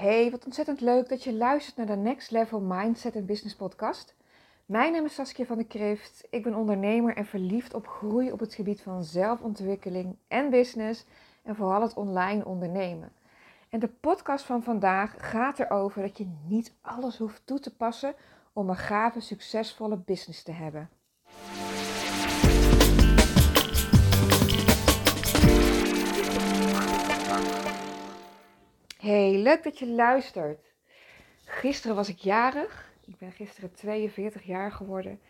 Hey, wat ontzettend leuk dat je luistert naar de Next Level Mindset en Business podcast. Mijn naam is Saskia van de Krift. Ik ben ondernemer en verliefd op groei op het gebied van zelfontwikkeling en business en vooral het online ondernemen. En de podcast van vandaag gaat erover dat je niet alles hoeft toe te passen om een gave, succesvolle business te hebben. Hey, leuk dat je luistert. Gisteren was ik jarig. Ik ben gisteren 42 jaar geworden.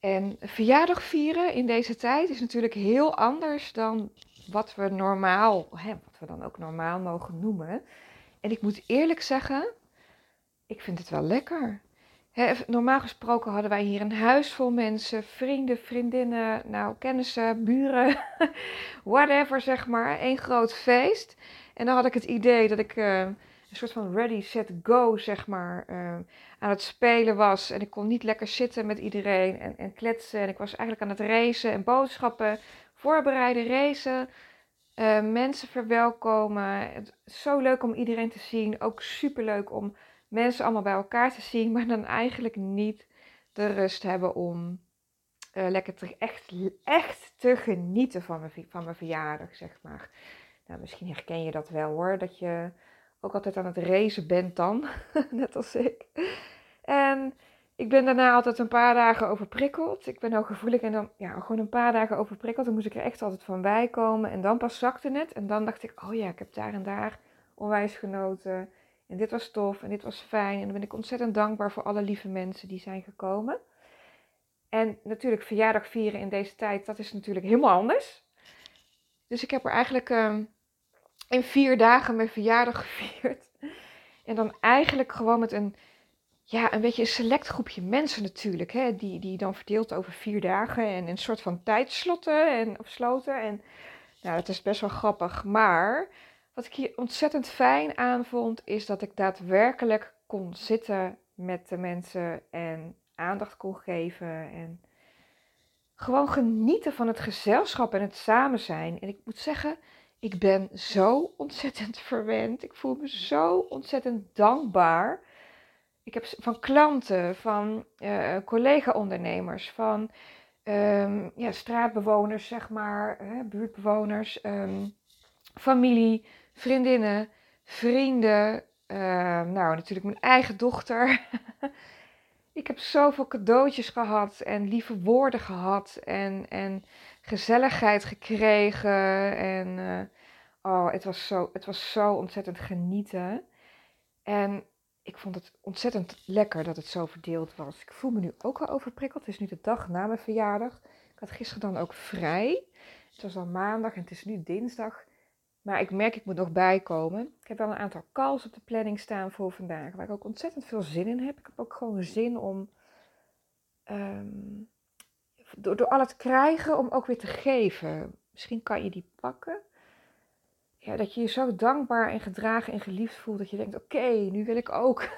En verjaardag vieren in deze tijd is natuurlijk heel anders dan wat we normaal, wat we dan ook normaal mogen noemen. En ik moet eerlijk zeggen, ik vind het wel lekker. Normaal gesproken hadden wij hier een huis vol mensen, vrienden, vriendinnen, nou, kennissen, buren, whatever zeg maar. Een groot feest. En dan had ik het idee dat ik uh, een soort van ready, set, go, zeg maar, uh, aan het spelen was. En ik kon niet lekker zitten met iedereen en, en kletsen. En ik was eigenlijk aan het racen en boodschappen, voorbereiden, racen. Uh, mensen verwelkomen. Zo leuk om iedereen te zien. Ook super leuk om mensen allemaal bij elkaar te zien. Maar dan eigenlijk niet de rust hebben om lekker te, echt, echt te genieten van mijn, van mijn verjaardag, zeg maar. Nou, misschien herken je dat wel hoor, dat je ook altijd aan het racen bent dan, net als ik. En ik ben daarna altijd een paar dagen overprikkeld. Ik ben ook gevoelig en dan, ja, gewoon een paar dagen overprikkeld. Dan moest ik er echt altijd van bij komen. En dan pas zakte het. En dan dacht ik, oh ja, ik heb daar en daar onwijs genoten. En dit was tof en dit was fijn. En dan ben ik ontzettend dankbaar voor alle lieve mensen die zijn gekomen. En natuurlijk, verjaardag vieren in deze tijd, dat is natuurlijk helemaal anders. Dus ik heb er eigenlijk uh, in vier dagen mijn verjaardag gevierd. En dan eigenlijk gewoon met een, ja, een beetje een select groepje mensen natuurlijk. Hè, die, die dan verdeeld over vier dagen en een soort van tijdslotten en, of sloten. En nou, dat is best wel grappig. Maar wat ik hier ontzettend fijn aan vond, is dat ik daadwerkelijk kon zitten met de mensen en aandacht kon geven. En gewoon genieten van het gezelschap en het samen zijn. En ik moet zeggen, ik ben zo ontzettend verwend. Ik voel me zo ontzettend dankbaar. Ik heb van klanten, van uh, collega-ondernemers, van um, ja, straatbewoners, zeg maar, hè, buurtbewoners, um, familie, vriendinnen, vrienden. Uh, nou, natuurlijk mijn eigen dochter. ik heb zoveel cadeautjes gehad en lieve woorden gehad en, en gezelligheid gekregen. En uh, oh, het was, zo, het was zo ontzettend genieten. En ik vond het ontzettend lekker dat het zo verdeeld was. Ik voel me nu ook al overprikkeld. Het is nu de dag na mijn verjaardag. Ik had gisteren dan ook vrij. Het was al maandag en het is nu dinsdag. Maar ik merk, ik moet nog bijkomen. Ik heb wel een aantal calls op de planning staan voor vandaag. Waar ik ook ontzettend veel zin in heb. Ik heb ook gewoon zin om. Um, door, door al het krijgen, om ook weer te geven. Misschien kan je die pakken. Dat je je zo dankbaar en gedragen en geliefd voelt. Dat je denkt: oké, nu wil ik ook.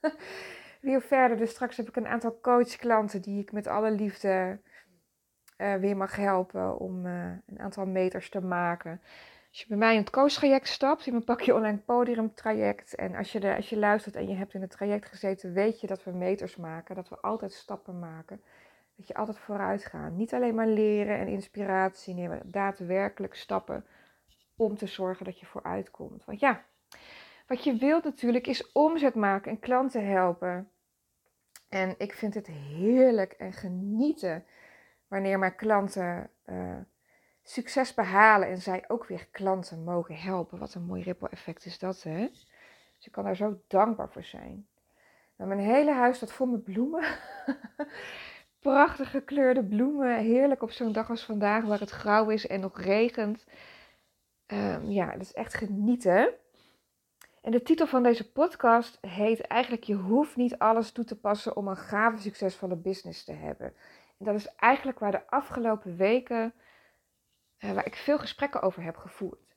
weer verder. Dus straks heb ik een aantal coachklanten die ik met alle liefde uh, weer mag helpen om uh, een aantal meters te maken. Als je bij mij in het coach-traject stapt, in mijn pakje online podium traject. En als je, als je luistert en je hebt in het traject gezeten, weet je dat we meters maken. Dat we altijd stappen maken. Dat je altijd vooruit gaat. Niet alleen maar leren en inspiratie nemen, daadwerkelijk stappen om te zorgen dat je vooruit komt. Want ja, wat je wilt natuurlijk is omzet maken en klanten helpen. En ik vind het heerlijk en genieten wanneer mijn klanten uh, succes behalen en zij ook weer klanten mogen helpen. Wat een mooi ripple effect is dat, hè? Dus ik kan daar zo dankbaar voor zijn. Nou, mijn hele huis staat vol met bloemen. Prachtig gekleurde bloemen. Heerlijk op zo'n dag als vandaag, waar het grauw is en nog regent. Um, ja, dat is echt genieten. En de titel van deze podcast heet eigenlijk: Je hoeft niet alles toe te passen om een gave, succesvolle business te hebben. En dat is eigenlijk waar de afgelopen weken uh, waar ik veel gesprekken over heb gevoerd.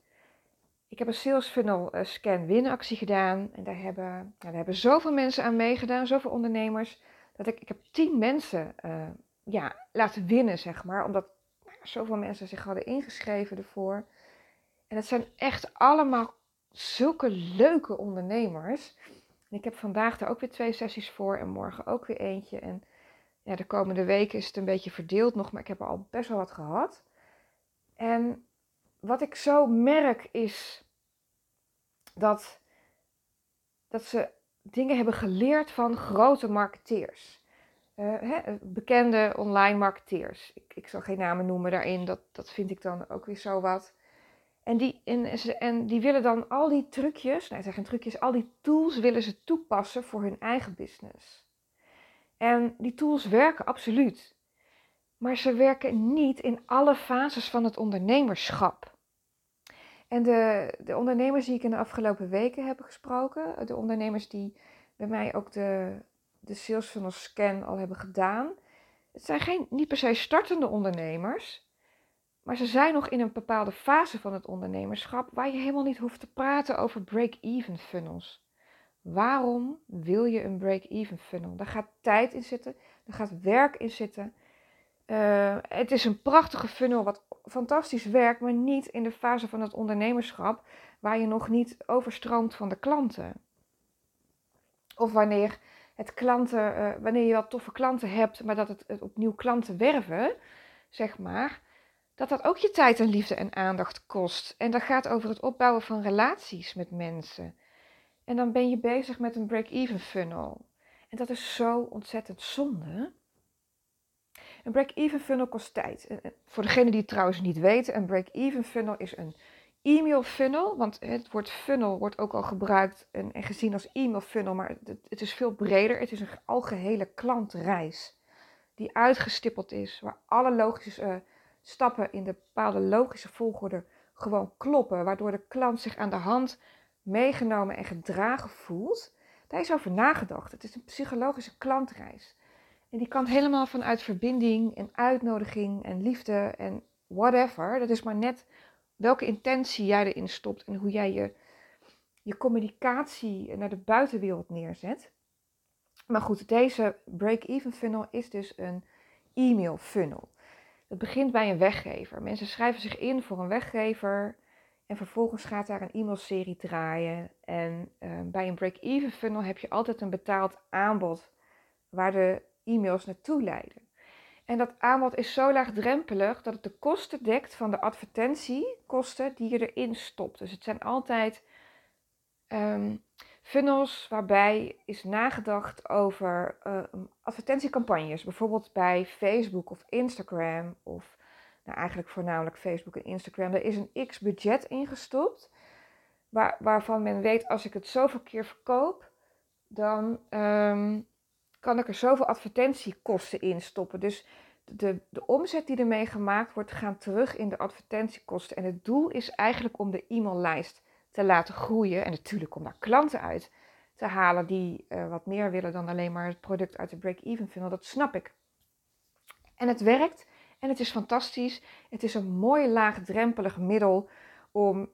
Ik heb een sales funnel uh, scan win actie gedaan en daar hebben, daar hebben zoveel mensen aan meegedaan, zoveel ondernemers, dat ik, ik heb tien mensen uh, ja, laten winnen, zeg maar, omdat nou, zoveel mensen zich hadden ingeschreven ervoor. En het zijn echt allemaal zulke leuke ondernemers. En ik heb vandaag daar ook weer twee sessies voor en morgen ook weer eentje. En ja, de komende weken is het een beetje verdeeld nog, maar ik heb er al best wel wat gehad. En wat ik zo merk is dat, dat ze dingen hebben geleerd van grote marketeers. Uh, hè, bekende online marketeers. Ik, ik zal geen namen noemen daarin, dat, dat vind ik dan ook weer zo wat. En die, en, die willen dan al die trucjes, het zijn trucjes, al die tools willen ze toepassen voor hun eigen business. En die tools werken absoluut. Maar ze werken niet in alle fases van het ondernemerschap. En de, de ondernemers die ik in de afgelopen weken heb gesproken, de ondernemers die bij mij ook de, de Sales Funnel Scan al hebben gedaan, het zijn geen, niet per se startende ondernemers, maar ze zijn nog in een bepaalde fase van het ondernemerschap waar je helemaal niet hoeft te praten over break-even funnels. Waarom wil je een break-even funnel? Daar gaat tijd in zitten, daar gaat werk in zitten. Uh, het is een prachtige funnel wat fantastisch werkt, maar niet in de fase van het ondernemerschap waar je nog niet overstroomt van de klanten. Of wanneer, het klanten, uh, wanneer je wel toffe klanten hebt, maar dat het opnieuw klanten werven, zeg maar, dat dat ook je tijd en liefde en aandacht kost. En dat gaat over het opbouwen van relaties met mensen. En dan ben je bezig met een break-even funnel. En dat is zo ontzettend zonde. Een break-even funnel kost tijd. Voor degene die het trouwens niet weten, een break-even funnel is een e-mail funnel. Want het woord funnel wordt ook al gebruikt en, gezien als e-mail funnel, maar het, het, is veel breder. Het is een algehele klantreis die uitgestippeld is, waar alle logische uh, stappen in de bepaalde logische volgorde gewoon kloppen, waardoor de klant zich aan de hand meegenomen en gedragen voelt. Daar is over nagedacht. Het is een psychologische klantreis. En die kan helemaal vanuit verbinding en uitnodiging en liefde en whatever. Dat is maar net welke intentie jij erin stopt en hoe jij je, je communicatie naar de buitenwereld neerzet. Maar goed, deze break-even funnel is dus een e-mail funnel. Het begint bij een weggever. Mensen schrijven zich in voor een weggever en vervolgens gaat daar een e-mailserie draaien. En uh, bij een break-even funnel heb je altijd een betaald aanbod waar de e-mails naartoe leiden. En dat aanbod is zo laagdrempelig dat het de kosten dekt van de advertentiekosten die je erin stopt. Dus het zijn altijd um, funnels waarbij is nagedacht over uh, advertentiecampagnes. Bijvoorbeeld bij Facebook of Instagram of nou eigenlijk voornamelijk Facebook en Instagram. Er is een x budget ingestopt waar, waarvan men weet als ik het zoveel keer verkoop, dan um, kan ik er zoveel advertentiekosten in stoppen. Dus de, de omzet die ermee gemaakt wordt, gaat terug in de advertentiekosten. En het doel is eigenlijk om de e-maillijst te laten groeien. En natuurlijk om daar klanten uit te halen die uh, wat meer willen dan alleen maar het product uit de break-even funnel. Dat snap ik. En het werkt en het is fantastisch. Het is een mooi laagdrempelig middel om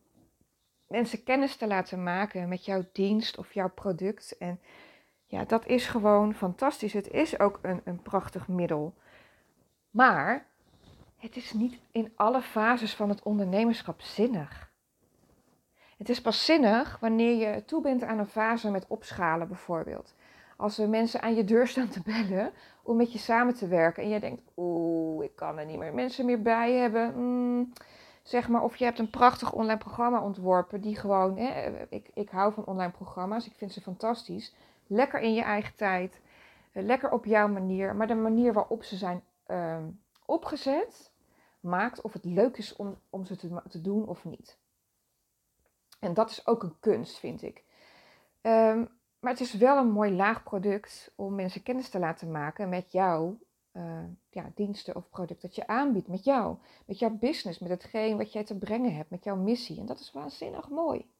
mensen kennis te laten maken met jouw dienst of jouw product. En ja, dat is gewoon fantastisch. Het is ook een, een prachtig middel. Maar het is niet in alle fases van het ondernemerschap zinnig. Het is pas zinnig wanneer je toe bent aan een fase met opschalen bijvoorbeeld. Als er mensen aan je deur staan te bellen om met je samen te werken en je denkt, oeh, ik kan er niet meer mensen meer bij hebben. Mm, zeg maar, of je hebt een prachtig online programma ontworpen die gewoon, hè, ik, ik hou van online programma's, ik vind ze fantastisch. Lekker in je eigen tijd, eh, lekker op jouw manier, maar de manier waarop ze zijn uh, opgezet maakt of het leuk is om, om ze te, te doen of niet. En dat is ook een kunst, vind ik. Um, maar het is wel een mooi laag product om mensen kennis te laten maken met jouw uh, ja, diensten of product dat je aanbiedt. Met jou, met jouw business, met hetgeen wat jij te brengen hebt, met jouw missie. En dat is waanzinnig mooi.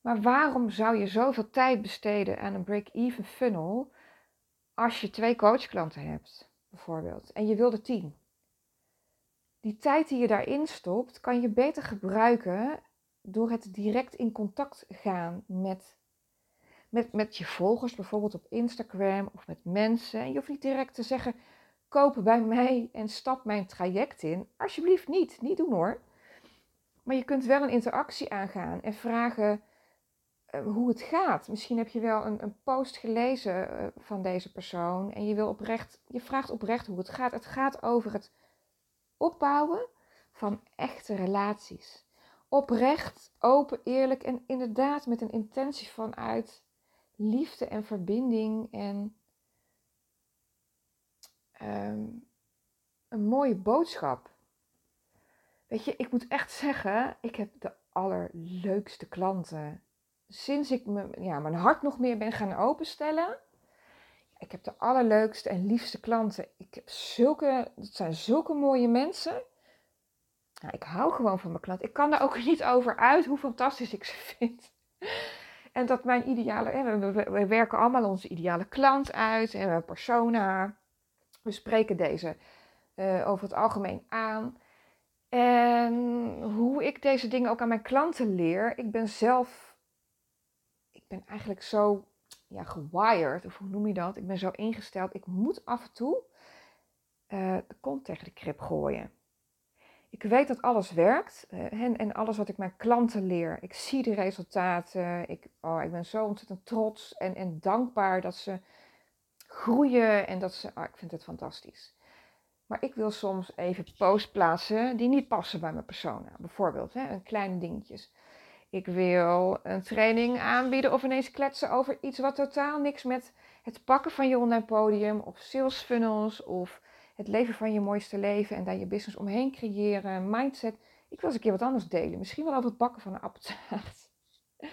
Maar waarom zou je zoveel tijd besteden aan een break-even funnel als je twee coachklanten hebt, bijvoorbeeld, en je wil er tien? Die tijd die je daarin stopt, kan je beter gebruiken door het direct in contact gaan met, met, met je volgers, bijvoorbeeld op Instagram of met mensen. En je hoeft niet direct te zeggen: koop bij mij en stap mijn traject in. Alsjeblieft niet, niet doen hoor. Maar je kunt wel een interactie aangaan en vragen eh, hoe het gaat. Misschien heb je wel een, een post gelezen eh, van deze persoon en je, wil oprecht, je vraagt oprecht hoe het gaat. Het gaat over het opbouwen van echte relaties. Oprecht, open, eerlijk en inderdaad met een intentie vanuit liefde en verbinding en ehm, een mooie boodschap. Weet je, ik moet echt zeggen, ik heb de allerleukste klanten. Sinds ik me, ja, mijn hart nog meer ben gaan openstellen. Ik heb de allerleukste en liefste klanten. Ik heb zulke, het zijn zulke mooie mensen. Nou, ik hou gewoon van mijn klanten. Ik kan daar ook niet over uit hoe fantastisch ik ze vind. En dat mijn ideale, we, werken allemaal onze ideale klant uit en een persona. We spreken deze uh, over het algemeen aan. En hoe ik deze dingen ook aan mijn klanten leer, ik ben zelf, ik ben eigenlijk zo ja, gewired, of hoe noem je dat? Ik ben zo ingesteld, ik moet af en toe uh, de kont tegen de krip gooien. Ik weet dat alles werkt uh, en, en alles wat ik mijn klanten leer. Ik zie de resultaten. Ik, oh, ik ben zo ontzettend trots en, en dankbaar dat ze groeien en dat ze. Oh, ik vind het fantastisch. Maar ik wil soms even posts plaatsen die niet passen bij mijn persona. Bijvoorbeeld, hè, een kleine dingetjes. Ik wil een training aanbieden of ineens kletsen over iets wat totaal niks met het pakken van je online podium of sales funnels of het leven van je mooiste leven en daar je business omheen creëren, mindset. Ik wil eens een keer wat anders delen. Misschien wel over het bakken van een appeltaart.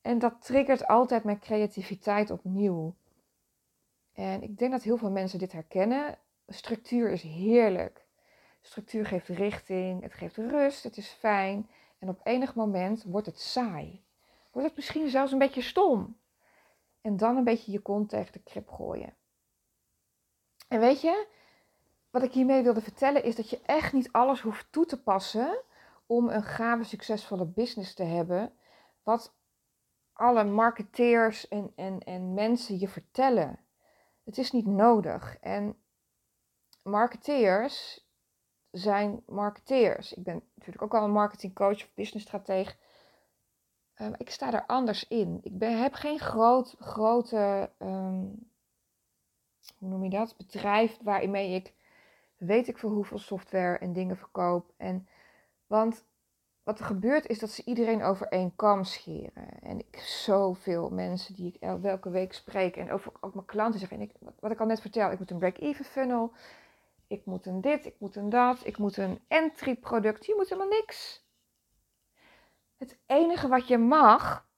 En dat triggert altijd mijn creativiteit opnieuw. En ik denk dat heel veel mensen dit herkennen. Structuur is heerlijk. Structuur geeft richting, het geeft rust, het is fijn. En op enig moment wordt het saai. Wordt het misschien zelfs een beetje stom. En dan een beetje je kont tegen de krip gooien. En weet je, wat ik hiermee wilde vertellen is dat je echt niet alles hoeft toe te passen om een gave, succesvolle business te hebben. Wat alle marketeers en, en, en mensen je vertellen. Het is niet nodig. En marketeers zijn marketeers. Ik ben natuurlijk ook al een marketingcoach of businessstratege. Um, ik sta er anders in. Ik ben, heb geen groot, grote, um, hoe noem je dat, bedrijf waarmee ik weet ik veel hoeveel software en dingen verkoop. En, want wat er gebeurt is dat ze iedereen over één kam scheren. En ik zoveel mensen die ik elke week spreek en over, ook mijn klanten zeggen. En ik, wat ik al net vertel, ik moet een break-even funnel. Ik moet een dit, ik moet een dat, ik moet een entry product. Je moet helemaal niks. Het enige wat je mag,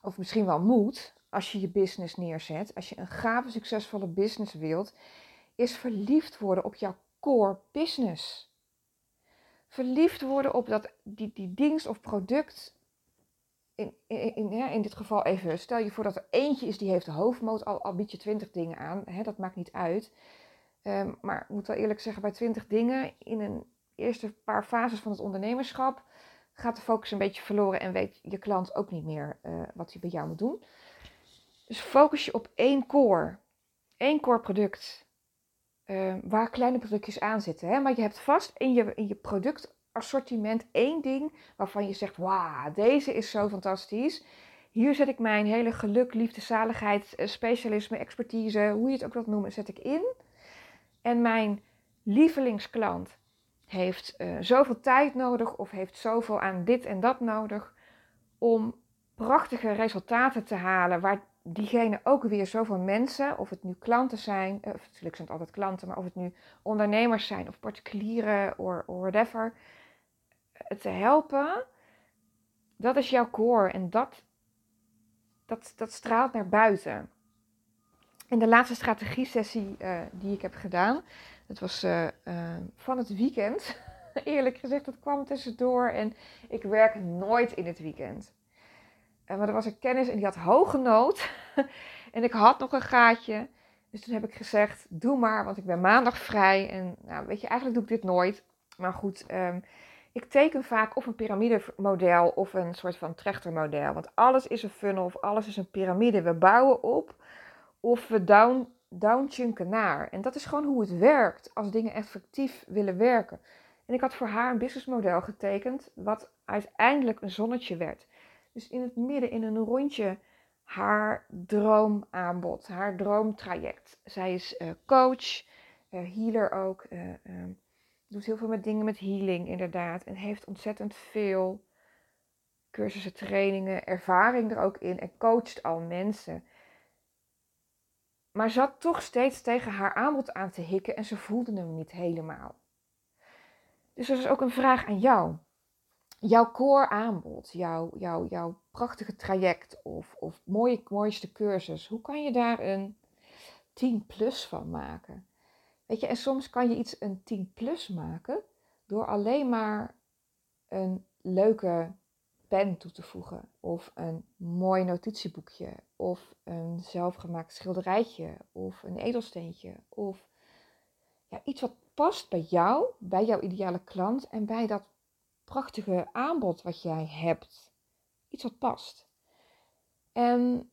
of misschien wel moet, als je je business neerzet, als je een gave, succesvolle business wilt, is verliefd worden op jouw core business. Verliefd worden op dat, die, die dienst of product. In, in, in, in dit geval even, stel je voor dat er eentje is die heeft de hoofdmoot, al, al bied je twintig dingen aan, hè, dat maakt niet uit. Um, maar ik moet wel eerlijk zeggen, bij twintig dingen in een eerste paar fases van het ondernemerschap gaat de focus een beetje verloren en weet je klant ook niet meer uh, wat hij bij jou moet doen. Dus focus je op één core, één core product. Ehm, waar kleine productjes aan zitten. Hè? Maar je hebt vast in je, in je productassortiment één ding waarvan je zegt: Wauw, deze is zo fantastisch. Hier zet ik mijn hele geluk, liefde, zaligheid, eh, specialisme, expertise, hoe je het ook wilt noemen, zet ik in. En mijn lievelingsklant heeft uh, zoveel tijd nodig of heeft zoveel aan dit en dat nodig om prachtige resultaten te halen waar diegene ook weer zoveel mensen, of het nu klanten zijn, of natuurlijk zijn het altijd klanten, maar of het nu ondernemers zijn of particulieren of whatever, te helpen, dat is jouw core en dat, dat, dat straalt naar buiten. In de laatste strategie-sessie uh, die ik heb gedaan, dat was uh, van het weekend. Eerlijk gezegd, dat kwam tussendoor en ik werk nooit in het weekend. Maar er was een kennis en die had hoge nood. en ik had nog een gaatje. Dus toen heb ik gezegd, doe maar, want ik ben maandag vrij. En nou, weet je, eigenlijk doe ik dit nooit. Maar goed, um, ik teken vaak of een piramidemodel of een soort van trechtermodel. Want alles is een funnel of alles is een piramide. We bouwen op of we down, downchunken naar. En dat is gewoon hoe het werkt als dingen effectief willen werken. En ik had voor haar een businessmodel getekend, wat uiteindelijk een zonnetje werd. Dus in het midden, in een rondje, haar droomaanbod, haar droomtraject. Zij is uh, coach, uh, healer ook, uh, doet heel veel met dingen met healing inderdaad. En heeft ontzettend veel cursussen, trainingen, ervaring er ook in en coacht al mensen. Maar zat toch steeds tegen haar aanbod aan te hikken en ze voelde hem niet helemaal. Dus er is ook een vraag aan jou. Jouw core aanbod, jouw, jouw, jouw prachtige traject of, of mooie, mooiste cursus, hoe kan je daar een 10 plus van maken? Weet je, en soms kan je iets een 10 plus maken door alleen maar een leuke pen toe te voegen, of een mooi notitieboekje, of een zelfgemaakt schilderijtje, of een edelsteentje, of ja, iets wat past bij jou, bij jouw ideale klant en bij dat prachtige aanbod wat jij hebt. Iets wat past. En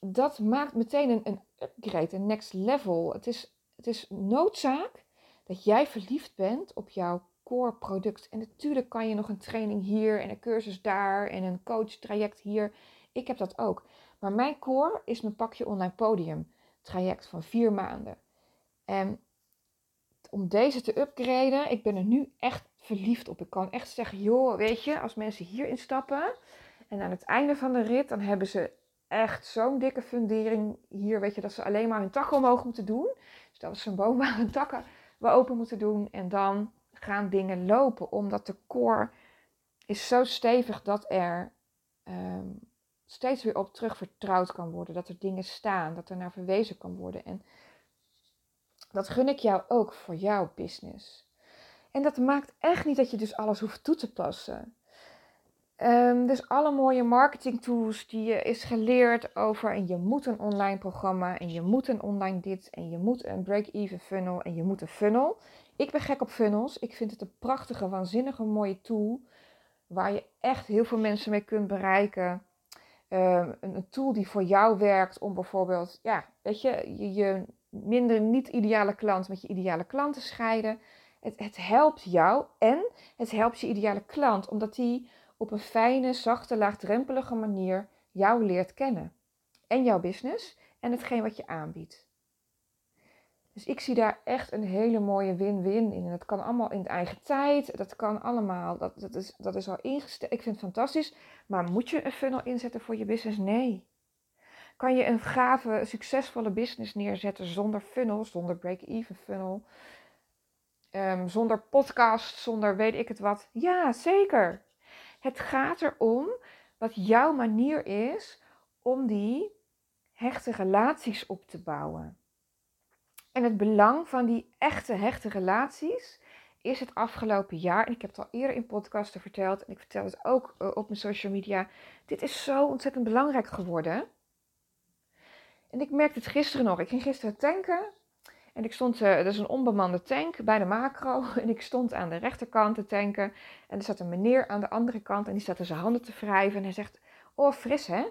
dat maakt meteen een, een upgrade, een next level. Het is, het is noodzaak dat jij verliefd bent op jouw core product. En natuurlijk kan je nog een training hier en een cursus daar en een coach traject hier. Ik heb dat ook. Maar mijn core is mijn pakje online podium traject van vier maanden. En om deze te upgraden, ik ben er nu echt verliefd op. Ik kan echt zeggen, joh, weet je, als mensen hier instappen en aan het einde van de rit, dan hebben ze echt zo'n dikke fundering hier, weet je, dat ze alleen maar hun takken omhoog moeten doen. Dus dat is zo'n boom waar hun takken we open moeten doen en dan gaan dingen lopen, omdat de core is zo stevig dat er um, steeds weer op terug vertrouwd kan worden. Dat er dingen staan, dat er naar verwezen kan worden. En dat gun ik jou ook voor jouw business. En dat maakt echt niet dat je dus alles hoeft toe te passen. Um, dus alle mooie marketing tools die je is geleerd over en je moet een online programma en je moet een online dit en je moet een break-even funnel en je moet een funnel. Ik ben gek op funnels. Ik vind het een prachtige, waanzinnige, mooie tool waar je echt heel veel mensen mee kunt bereiken. Um, een, tool die voor jou werkt om bijvoorbeeld, ja, weet je, je, je minder niet-ideale klant met je ideale klant te scheiden. Het, het helpt jou en het helpt je ideale klant, omdat die op een fijne, zachte, laagdrempelige manier jou leert kennen. En jouw business en hetgeen wat je aanbiedt. Dus ik zie daar echt een hele mooie win-win in. Dat kan allemaal in de eigen tijd. Dat kan allemaal. Dat, dat, is, dat is al ingesteld. Ik vind het fantastisch. Maar moet je een funnel inzetten voor je business? Nee. Kan je een gave, succesvolle business neerzetten zonder funnel, zonder break-even funnel, um, zonder podcast, zonder weet ik het wat? Ja, zeker. Het gaat erom wat jouw manier is om die hechte relaties op te bouwen. En het belang van die echte hechte relaties is het afgelopen jaar, en ik heb het al eerder in podcasten verteld, en ik vertel het ook eh, op mijn social media, dit is zo ontzettend belangrijk geworden. En ik merkte het gisteren nog. Ik ging gisteren tanken. En ik stond, uh, dat is een onbemande tank bij de macro. En ik stond aan de rechterkant te tanken. En er zat een meneer aan de andere kant. En die zette zijn handen te wrijven. En hij zegt, oh fris hè?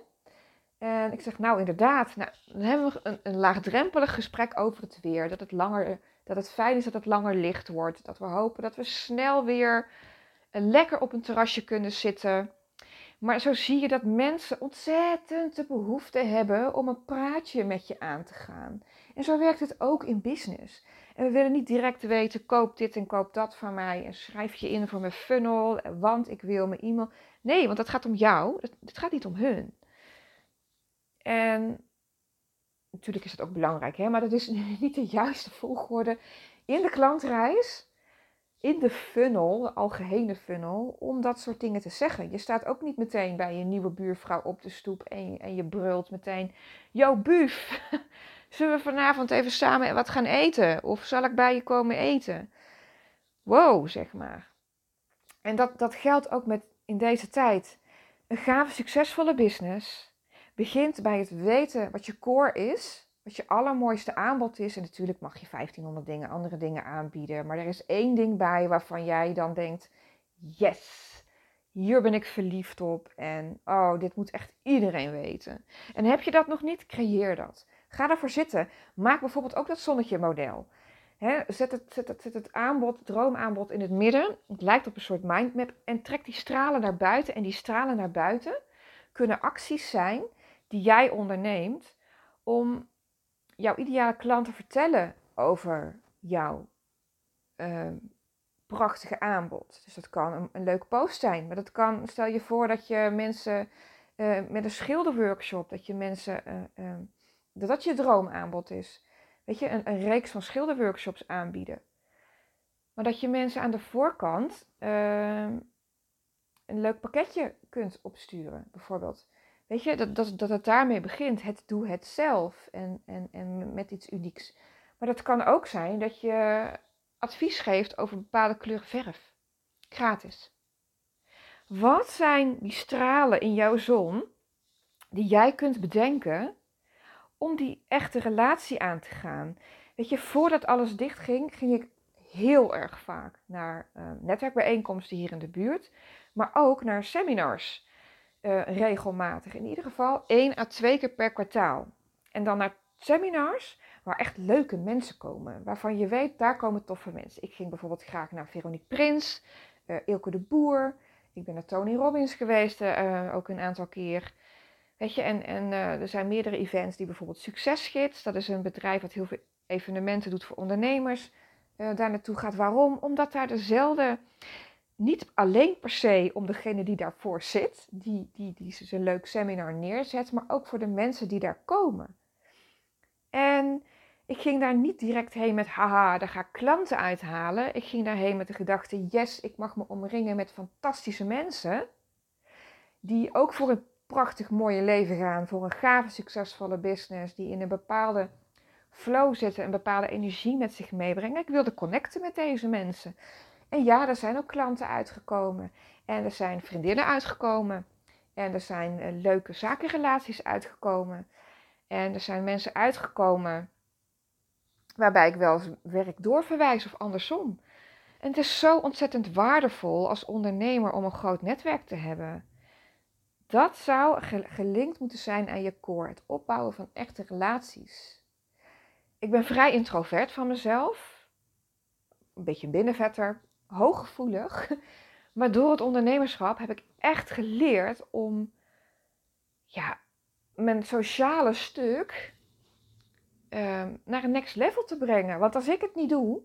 En ik zeg, nou inderdaad. Nou, dan hebben we een, een laagdrempelig gesprek over het weer. Dat het, langer, dat het fijn is dat het langer licht wordt. Dat we hopen dat we snel weer lekker op een terrasje kunnen zitten. Maar zo zie je dat mensen ontzettend de behoefte hebben om een praatje met je aan te gaan. En zo werkt het ook in business. En we willen niet direct weten, koop dit en koop dat van mij. En schrijf je in voor mijn funnel, want ik wil mijn e-mail. Nee, want dat gaat om jou. Het gaat niet om hun. En natuurlijk is het ook belangrijk, hè? maar dat is niet de juiste volgorde in de klantreis in de funnel, de algehele funnel, om dat soort dingen te zeggen. Je staat ook niet meteen bij je nieuwe buurvrouw op de stoep en je, en je brult meteen: Yo, buf, zullen we vanavond even samen wat gaan eten? Of zal ik bij je komen eten? Wow, zeg maar. En dat, dat geldt ook met in deze tijd. Een gave, succesvolle business begint bij het weten wat je core is wat je allermooiste aanbod is. En natuurlijk mag je 1500 dingen, andere dingen aanbieden. Maar er is één ding bij waarvan jij dan denkt: yes, hier ben ik verliefd op. En oh, dit moet echt iedereen weten. En heb je dat nog niet? Creëer dat. Ga ervoor zitten. Maak bijvoorbeeld ook dat zonnetje model. zet, het, het, het aanbod, het droomaanbod in het midden. Het lijkt op een soort mindmap. En trek die stralen naar buiten. En die stralen naar buiten kunnen acties zijn die jij onderneemt om jouw ideale klant te vertellen over jouw uh, prachtige aanbod. Dus dat kan een, leuke post zijn. Maar dat kan, stel je voor dat je mensen uh, met een schilderworkshop, dat je mensen, uh, dat dat je droomaanbod is. Weet je, een, reeks van schilderworkshops aanbieden. Maar dat je mensen aan de voorkant ehm, een leuk pakketje kunt opsturen, bijvoorbeeld. Weet je, dat, dat, dat het daarmee begint. Het doe het zelf en, en, en met iets unieks. Maar dat kan ook zijn dat je advies geeft over bepaalde kleur verf. Gratis. Wat zijn die stralen in jouw zon die jij kunt bedenken om die echte relatie aan te gaan? Weet je, voordat alles dicht ging, ik heel erg vaak naar uh, netwerkbijeenkomsten hier in de buurt, maar ook naar seminars uh, regelmatig. In ieder geval één à twee keer per kwartaal. En dan naar seminars waar echt leuke mensen komen. Waarvan je weet, daar komen toffe mensen. Ik ging bijvoorbeeld graag naar Veronique Prins, uh, Ilke de Boer. Ik ben naar Tony Robbins geweest, ook een aantal keer. Weet je, en, en uh, er zijn meerdere events die bijvoorbeeld Succesgids, dat is een bedrijf dat heel veel evenementen doet voor ondernemers, daar naartoe gaat. Waarom? Omdat daar dezelfde, niet alleen per se om degene die daarvoor zit, die, die, die een leuk seminar neerzet, maar ook voor de mensen die daar komen. En ik ging daar niet direct heen met haha, daar ga ik klanten uithalen. Ik ging daarheen met de gedachte, yes, ik mag me omringen met fantastische mensen. Die ook voor een prachtig mooie leven gaan, voor een gave, succesvolle business, die in een bepaalde flow zitten, een bepaalde energie met zich meebrengen. Ik wilde connecten met deze mensen. En ja, er zijn ook klanten uitgekomen. En er zijn vriendinnen uitgekomen. En er zijn uh, leuke zakenrelaties uitgekomen. En er zijn mensen uitgekomen waarbij ik wel werk doorverwijs of andersom. En het is zo ontzettend waardevol als ondernemer om een groot netwerk te hebben. Dat zou gelinkt moeten zijn aan je core, het opbouwen van echte relaties. Ik ben vrij introvert van mezelf, een beetje binnenvetter, hooggevoelig. Maar door het ondernemerschap heb ik echt geleerd om ja, mijn sociale stuk Ehm, naar een next level te brengen. Want als ik het niet doe,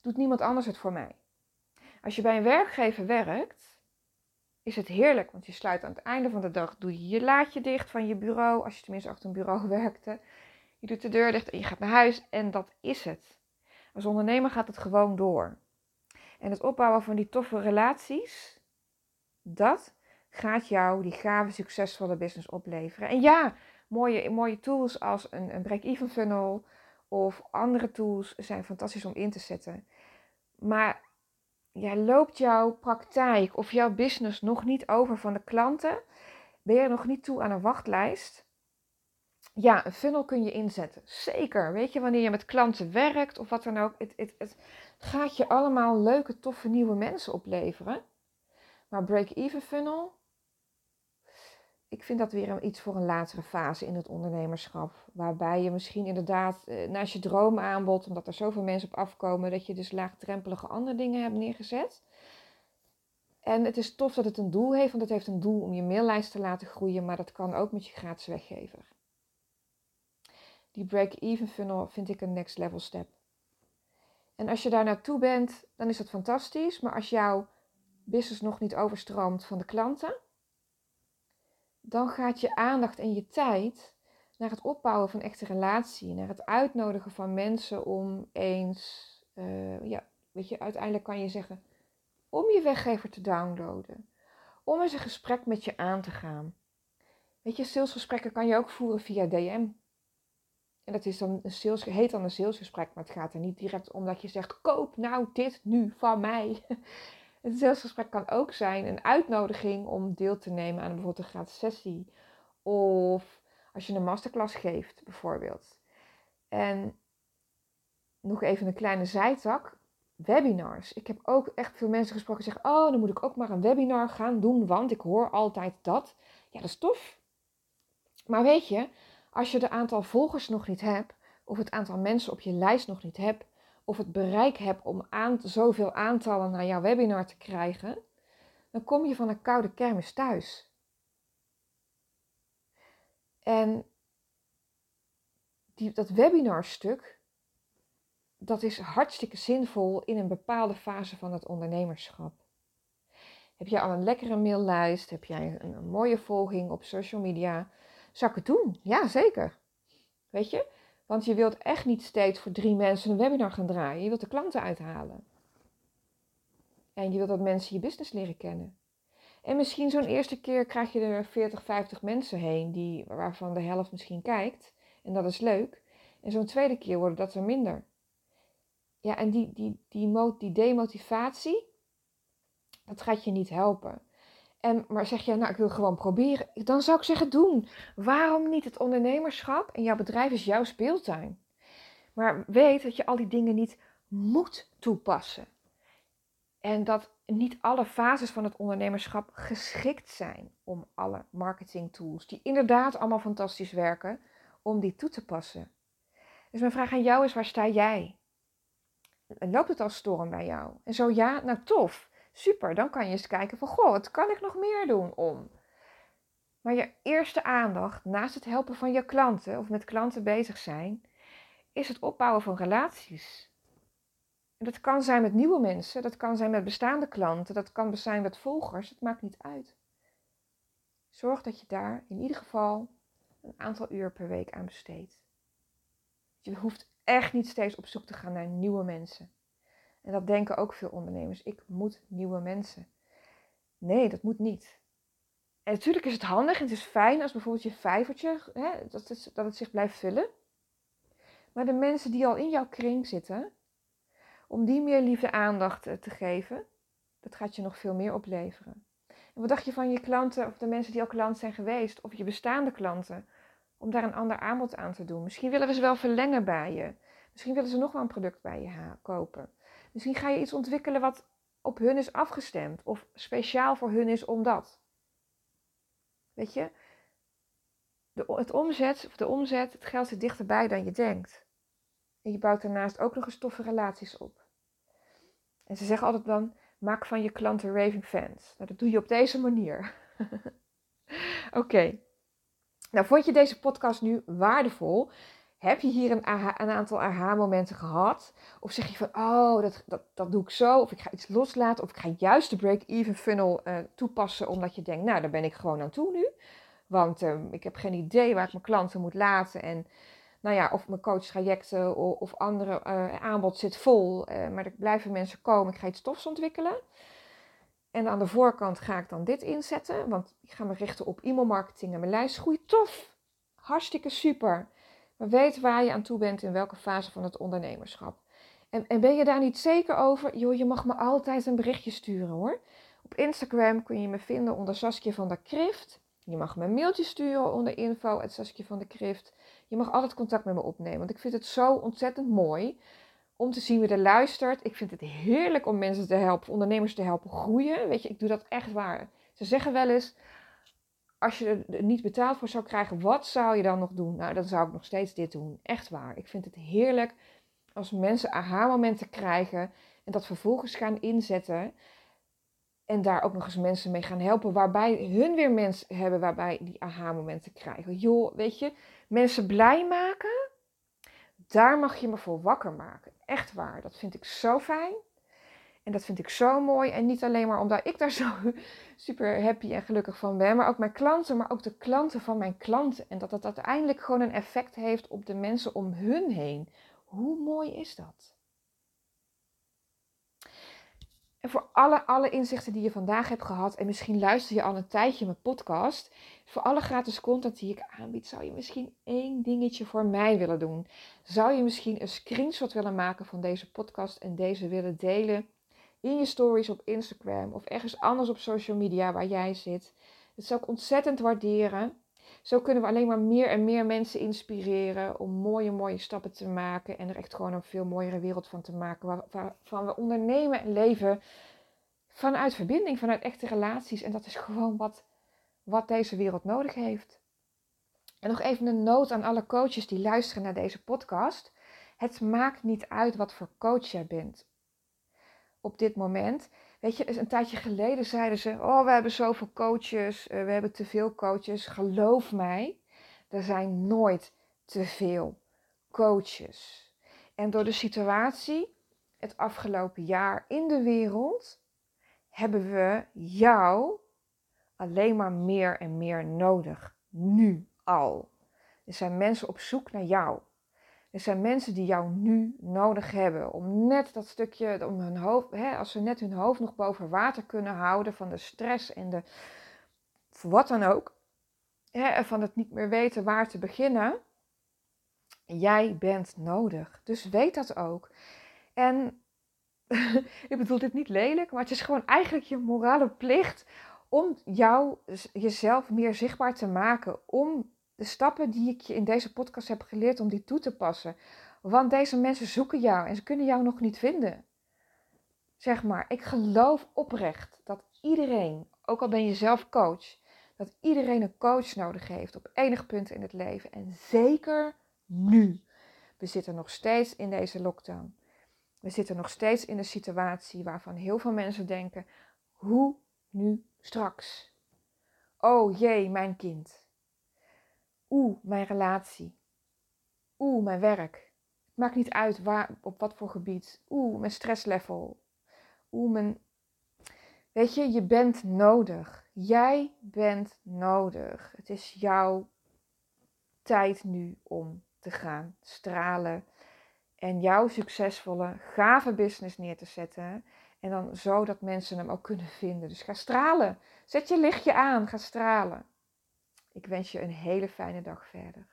doet niemand anders het voor mij. Als je bij een werkgever werkt, is het heerlijk, want je sluit aan het einde van de dag, doe je je laadje dicht van je bureau, als je tenminste achter een bureau werkte. Je doet de deur dicht en je gaat naar huis en dat is het. Als ondernemer gaat het gewoon door. En het opbouwen van die toffe relaties, dat gaat jou die gave, succesvolle business opleveren. En ja, mooie, mooie tools als een, een break-even funnel of andere tools zijn fantastisch om in te zetten. Maar ja, loopt jouw praktijk of jouw business nog niet over van de klanten? Ben je nog niet toe aan een wachtlijst? Ja, een funnel kun je inzetten. Zeker. Weet je, wanneer je met klanten werkt of wat dan ook. Het, het, het gaat je allemaal leuke, toffe nieuwe mensen opleveren. Maar break-even funnel, ik vind dat weer iets voor een latere fase in het ondernemerschap. Waarbij je misschien inderdaad eh, naast je droomaanbod, omdat er zoveel mensen op afkomen, dat je dus laagdrempelige andere dingen hebt neergezet. En het is tof dat het een doel heeft, want het heeft een doel om je maillijst te laten groeien, maar dat kan ook met je gratis weggever. Die break-even funnel vind ik een next level step. En als je daar naartoe bent, dan is dat fantastisch. Maar als jouw business nog niet overstroomt van de klanten, dan gaat je aandacht en je tijd naar het opbouwen van echte relatie, naar het uitnodigen van mensen om eens, uh, ja, weet je, uiteindelijk kan je zeggen, om je weggever te downloaden, om eens een gesprek met je aan te gaan. Weet je, salesgesprekken kan je ook voeren via DM. En dat is dan een sales, heet dan een salesgesprek, maar het gaat er niet direct om dat je zegt: koop nou dit nu van mij. Het salesgesprek kan ook zijn een uitnodiging om deel te nemen aan bijvoorbeeld een gratis sessie. Of als je een masterclass geeft, bijvoorbeeld. En nog even een kleine zijtak. Webinars. Ik heb ook echt veel mensen gesproken die zeggen: Oh, dan moet ik ook maar een webinar gaan doen, want ik hoor altijd dat. Ja, dat is tof. Maar weet je, als je de aantal volgers nog niet hebt, of het aantal mensen op je lijst nog niet hebt, of het bereik hebt om aan, zoveel aantallen naar jouw webinar te krijgen, dan kom je van een koude kermis thuis. En die, dat webinarstuk, dat is hartstikke zinvol in een bepaalde fase van het ondernemerschap. Heb jij al een lekkere maillijst? Heb jij een, een mooie volging op social media? Zou ik het doen? Ja, zeker. Weet je? Want je wilt echt niet steeds voor drie mensen een webinar gaan draaien. Je wilt de klanten uithalen. En je wilt dat mensen je business leren kennen. En misschien zo'n eerste keer krijg je er 40, 50 mensen heen, die, waarvan de helft misschien kijkt. En dat is leuk. En zo'n tweede keer worden dat er minder. Ja, en die, die, die, die demotivatie, dat gaat je niet helpen. En, maar zeg je, nou ik wil gewoon proberen, dan zou ik zeggen doen. Waarom niet het ondernemerschap en jouw bedrijf is jouw speeltuin? Maar weet dat je al die dingen niet moet toepassen. En dat niet alle fases van het ondernemerschap geschikt zijn om alle marketing tools, die inderdaad allemaal fantastisch werken, om die toe te passen. Dus mijn vraag aan jou is, waar sta jij? Loopt het als storm bij jou? En zo ja, nou tof. Super, dan kan je eens kijken van, goh, wat kan ik nog meer doen om? Maar je eerste aandacht, naast het helpen van je klanten of met klanten bezig zijn, is het opbouwen van relaties. En dat kan zijn met nieuwe mensen, dat kan zijn met bestaande klanten, dat kan zijn met volgers, het maakt niet uit. Zorg dat je daar in ieder geval een aantal uur per week aan besteedt. Je hoeft echt niet steeds op zoek te gaan naar nieuwe mensen. En dat denken ook veel ondernemers. Ik moet nieuwe mensen. Nee, dat moet niet. En natuurlijk is het handig en het is fijn als bijvoorbeeld je vijvertje, hè, dat, het, zich blijft vullen. Maar de mensen die al in jouw kring zitten, om die meer liefde aandacht eh, te geven, dat gaat je nog veel meer opleveren. En wat dacht je van je klanten of de mensen die al klant zijn geweest, of je bestaande klanten, om daar een ander aanbod aan te doen? Misschien willen we ze wel verlengen bij je. Misschien willen ze nog wel een product bij je kopen. Misschien ga je iets ontwikkelen wat op hun is afgestemd of speciaal voor hun is omdat. Weet je, de, het omzet, de omzet, het geld zit dichterbij dan je denkt. En je bouwt daarnaast ook nog eens toffe relaties op. En ze zeggen altijd dan, maak van je klanten raving fans. Nou, dat doe je op deze manier. Oké. Nou, vond je deze podcast nu waardevol? Heb je hier een, een aantal aha-momenten gehad? Of zeg je van, oh, dat, dat, dat doe ik zo. Of ik ga iets loslaten. Of ik ga juist de break-even funnel uh, toepassen. Omdat je denkt, nou, daar ben ik gewoon aan toe nu. Want uh, ik heb geen idee waar ik mijn klanten moet laten. En nou ja, of mijn coachtrajecten of, of andere uh, aanbod zit vol. maar er blijven mensen komen. Ik ga iets tofs ontwikkelen. En aan de voorkant ga ik dan dit inzetten. Want ik ga me richten op e-mailmarketing en mijn lijst groeit. Tof! Hartstikke super. Maar weet waar je aan toe bent in welke fase van het ondernemerschap. En, en ben je daar niet zeker over? Joh, je mag me altijd een berichtje sturen hoor. Op Instagram kun je me vinden onder Saskia van der Krift. Je mag me een mailtje sturen onder info van der Krift. Je mag altijd contact met me opnemen. Want ik vind het zo ontzettend mooi om te zien wie er luistert. Ik vind het heerlijk om mensen te helpen, ondernemers te helpen groeien. Weet je, ik doe dat echt waar. Ze zeggen wel eens, als je er niet betaald voor zou krijgen, wat zou je dan nog doen? Nou, dan zou ik nog steeds dit doen. Echt waar. Ik vind het heerlijk als mensen aha-momenten krijgen en dat vervolgens gaan inzetten. En daar ook nog eens mensen mee gaan helpen, waarbij hun weer mensen hebben waarbij die aha-momenten krijgen. Joh, weet je, mensen blij maken, daar mag je me voor wakker maken. Echt waar. Dat vind ik zo fijn. En dat vind ik zo mooi. En niet alleen maar omdat ik daar zo super happy en gelukkig van ben, maar ook mijn klanten, maar ook de klanten van mijn klanten. En dat dat uiteindelijk gewoon een effect heeft op de mensen om hun heen. Hoe mooi is dat? En voor alle, alle inzichten die je vandaag hebt gehad, en misschien luister je al een tijdje mijn podcast, voor alle gratis content die ik aanbied, zou je misschien één dingetje voor mij willen doen. Zou je misschien een screenshot willen maken van deze podcast en deze willen delen in je stories op Instagram of ergens anders op social media waar jij zit. Dat zou ik ontzettend waarderen. Zo kunnen we alleen maar meer en meer mensen inspireren om mooie, mooie stappen te maken en er echt gewoon een veel mooiere wereld van te maken. Waarvan we ondernemen en leven vanuit verbinding, vanuit echte relaties. En dat is gewoon wat, wat deze wereld nodig heeft. En nog even een noot aan alle coaches die luisteren naar deze podcast. Het maakt niet uit wat voor coach jij bent. Op dit moment. Weet je, een tijdje geleden zeiden ze: Oh, we hebben zoveel coaches, eh, we hebben te veel coaches. Geloof mij, er zijn nooit te veel coaches. En door de situatie het afgelopen jaar in de wereld hebben we jou alleen maar meer en meer nodig. Nu al. Er zijn mensen op zoek naar jou. Er zijn mensen die jou nu nodig hebben om net dat stukje, om hun hoofd, hè, als ze net hun hoofd nog boven water kunnen houden van de stress en de, wat dan ook, hè, van het niet meer weten waar te beginnen. Jij bent nodig. Dus weet dat ook. En ik bedoel dit niet lelijk, maar het is gewoon eigenlijk je morale plicht om jou, jezelf meer zichtbaar te maken. Om de stappen die ik je in deze podcast heb geleerd, om die toe te passen. Want deze mensen zoeken jou en ze kunnen jou nog niet vinden. Zeg maar, ik geloof oprecht dat iedereen, ook al ben je zelf coach, dat iedereen een coach nodig heeft op enig punt in het leven. En zeker nu. We zitten nog steeds in deze lockdown. We zitten nog steeds in een situatie waarvan heel veel mensen denken: hoe nu straks? Oh jee, mijn kind. Oeh, mijn relatie. Oeh, mijn werk. Het maakt niet uit waar, op wat voor gebied. Oeh, mijn stresslevel. Oeh, mijn. Weet je, je bent nodig. Jij bent nodig. Het is jouw tijd nu om te gaan stralen en jouw succesvolle, gave business neer te zetten. En dan zo dat mensen hem ook kunnen vinden. Dus ga stralen. Zet je lichtje aan. Ga stralen. Ik wens je een hele fijne dag verder.